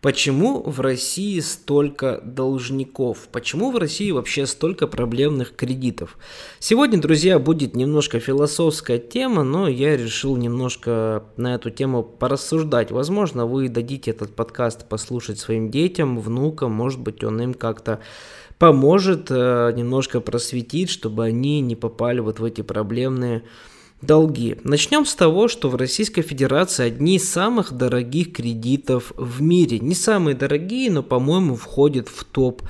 Почему в России столько должников? Почему в России вообще столько проблемных кредитов? Сегодня, друзья, будет немножко философская тема, но я решил немножко на эту тему порассуждать. Возможно, вы дадите этот подкаст послушать своим детям, внукам, может быть, он им как-то поможет, э, немножко просветит, чтобы они не попали вот в эти проблемные Долги. Начнем с того, что в Российской Федерации одни из самых дорогих кредитов в мире. Не самые дорогие, но, по-моему, входят в топ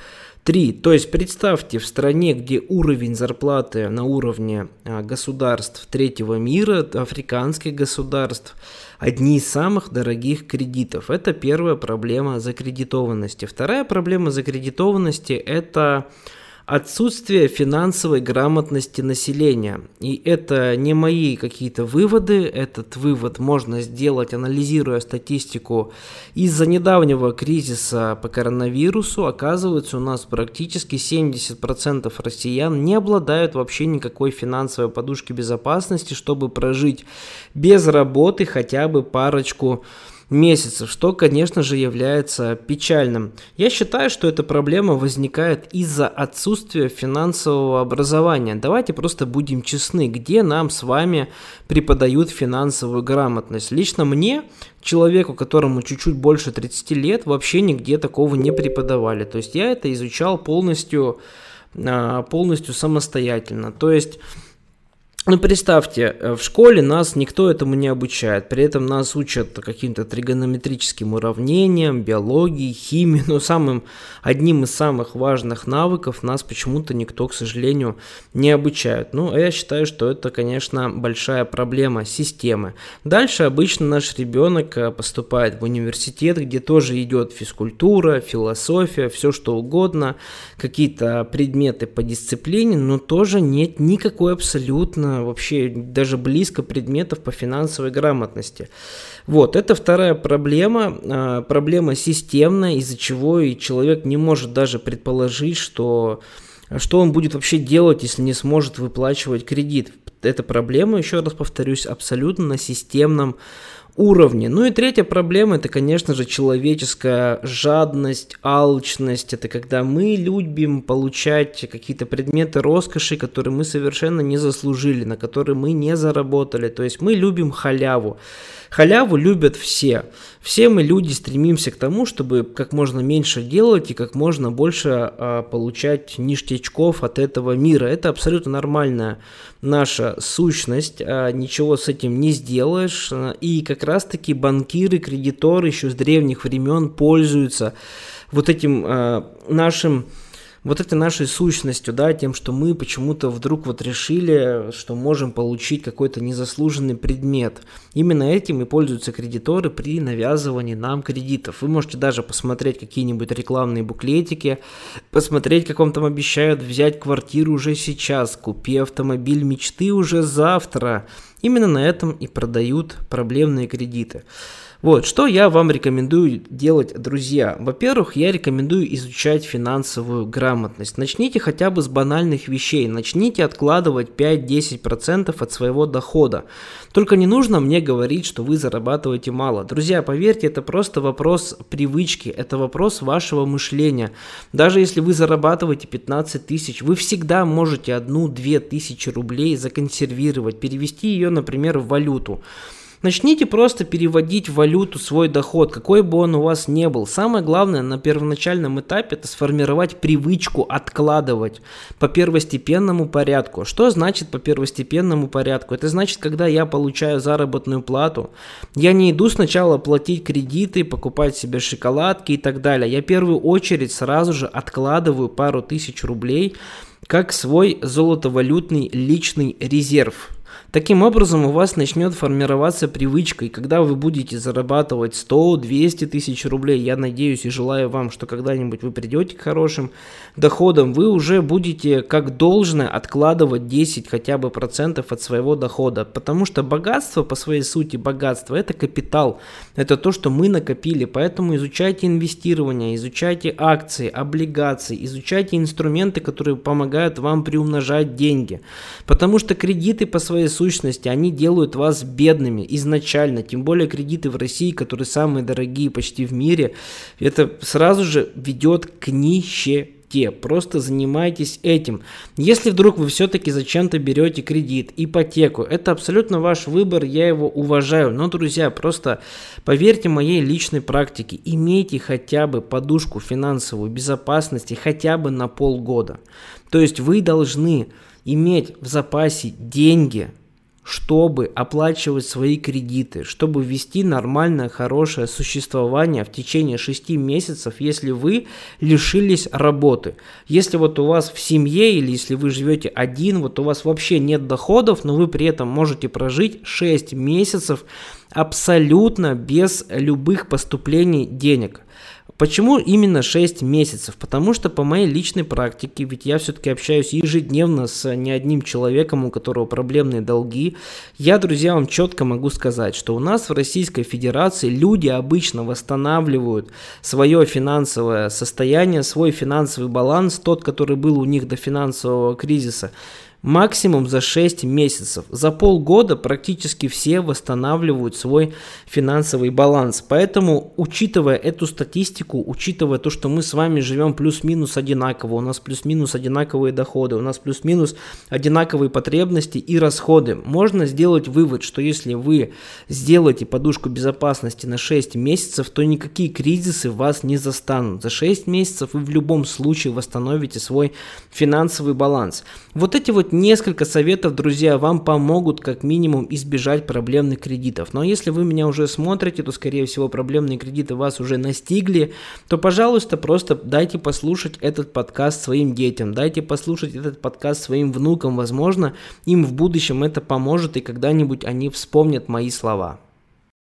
3. То есть представьте, в стране, где уровень зарплаты на уровне а, государств третьего мира, африканских государств, одни из самых дорогих кредитов. Это первая проблема закредитованности. Вторая проблема закредитованности – это отсутствие финансовой грамотности населения. И это не мои какие-то выводы, этот вывод можно сделать, анализируя статистику. Из-за недавнего кризиса по коронавирусу, оказывается, у нас практически 70% россиян не обладают вообще никакой финансовой подушки безопасности, чтобы прожить без работы хотя бы парочку месяцев, что, конечно же, является печальным. Я считаю, что эта проблема возникает из-за отсутствия финансового образования. Давайте просто будем честны, где нам с вами преподают финансовую грамотность. Лично мне, человеку, которому чуть-чуть больше 30 лет, вообще нигде такого не преподавали. То есть я это изучал полностью, а, полностью самостоятельно. То есть ну, представьте, э, в школе нас никто этому не обучает, при этом нас учат каким-то тригонометрическим уравнениям, биологии, химии, но самым, одним из самых важных навыков нас почему-то никто, к сожалению, не обучает. Ну, а я считаю, что это, конечно, большая проблема системы. Дальше обычно наш ребенок э, поступает в университет, где тоже идет физкультура, философия, все что угодно, какие-то предметы по дисциплине, но тоже нет никакой абсолютно вообще даже близко предметов по финансовой грамотности. Вот, это вторая проблема, а, проблема системная, из-за чего и человек не может даже предположить, что что он будет вообще делать, если не сможет выплачивать кредит. Эта проблема, еще раз повторюсь, абсолютно на системном уровне. Ну и третья проблема это, конечно же, человеческая жадность, алчность. Это когда мы любим получать какие-то предметы роскоши, которые мы совершенно не заслужили, на которые мы не заработали. То есть мы любим халяву. Халяву любят все. Все мы люди стремимся к тому, чтобы как можно меньше делать и как можно больше а, получать ништячков от этого мира. Это абсолютно нормальная наша сущность, а, ничего с этим не сделаешь. И как раз-таки банкиры, кредиторы еще с древних времен пользуются вот этим а, нашим вот этой нашей сущностью, да, тем, что мы почему-то вдруг вот решили, что можем получить какой-то незаслуженный предмет. Именно этим и пользуются кредиторы при навязывании нам кредитов. Вы можете даже посмотреть какие-нибудь рекламные буклетики, посмотреть, как вам там обещают взять квартиру уже сейчас, купи автомобиль мечты уже завтра. Именно на этом и продают проблемные кредиты. Вот, что я вам рекомендую делать, друзья? Во-первых, я рекомендую изучать финансовую грамотность. Начните хотя бы с банальных вещей. Начните откладывать 5-10% от своего дохода. Только не нужно мне говорить, что вы зарабатываете мало. Друзья, поверьте, это просто вопрос привычки, это вопрос вашего мышления. Даже если вы зарабатываете 15 тысяч, вы всегда можете одну-две тысячи рублей законсервировать, перевести ее, например, в валюту. Начните просто переводить в валюту свой доход, какой бы он у вас не был. Самое главное на первоначальном этапе это сформировать привычку откладывать по первостепенному порядку. Что значит по первостепенному порядку? Это значит, когда я получаю заработную плату, я не иду сначала платить кредиты, покупать себе шоколадки и так далее. Я в первую очередь сразу же откладываю пару тысяч рублей как свой золотовалютный личный резерв. Таким образом, у вас начнет формироваться привычка, и когда вы будете зарабатывать 100-200 тысяч рублей, я надеюсь и желаю вам, что когда-нибудь вы придете к хорошим доходам, вы уже будете как должное откладывать 10 хотя бы процентов от своего дохода, потому что богатство по своей сути, богатство это капитал, это то, что мы накопили, поэтому изучайте инвестирование, изучайте акции, облигации, изучайте инструменты, которые помогают вам приумножать деньги, потому что кредиты по своей сути сущности, они делают вас бедными изначально, тем более кредиты в России, которые самые дорогие почти в мире, это сразу же ведет к нищете те. Просто занимайтесь этим. Если вдруг вы все-таки зачем-то берете кредит, ипотеку, это абсолютно ваш выбор, я его уважаю. Но, друзья, просто поверьте моей личной практике, имейте хотя бы подушку финансовой безопасности хотя бы на полгода. То есть вы должны иметь в запасе деньги, чтобы оплачивать свои кредиты, чтобы вести нормальное, хорошее существование в течение 6 месяцев, если вы лишились работы. Если вот у вас в семье или если вы живете один, вот у вас вообще нет доходов, но вы при этом можете прожить 6 месяцев абсолютно без любых поступлений денег. Почему именно 6 месяцев? Потому что по моей личной практике, ведь я все-таки общаюсь ежедневно с не одним человеком, у которого проблемные долги, я, друзья, вам четко могу сказать, что у нас в Российской Федерации люди обычно восстанавливают свое финансовое состояние, свой финансовый баланс, тот, который был у них до финансового кризиса, максимум за 6 месяцев. За полгода практически все восстанавливают свой финансовый баланс. Поэтому, учитывая эту статистику, учитывая то, что мы с вами живем плюс-минус одинаково, у нас плюс-минус одинаковые доходы, у нас плюс-минус одинаковые потребности и расходы, можно сделать вывод, что если вы сделаете подушку безопасности на 6 месяцев, то никакие кризисы вас не застанут. За 6 месяцев вы в любом случае восстановите свой финансовый баланс. Вот эти несколько советов, друзья, вам помогут как минимум избежать проблемных кредитов. Но если вы меня уже смотрите, то скорее всего проблемные кредиты вас уже настигли, то пожалуйста просто дайте послушать этот подкаст своим детям, дайте послушать этот подкаст своим внукам, возможно им в будущем это поможет и когда-нибудь они вспомнят мои слова.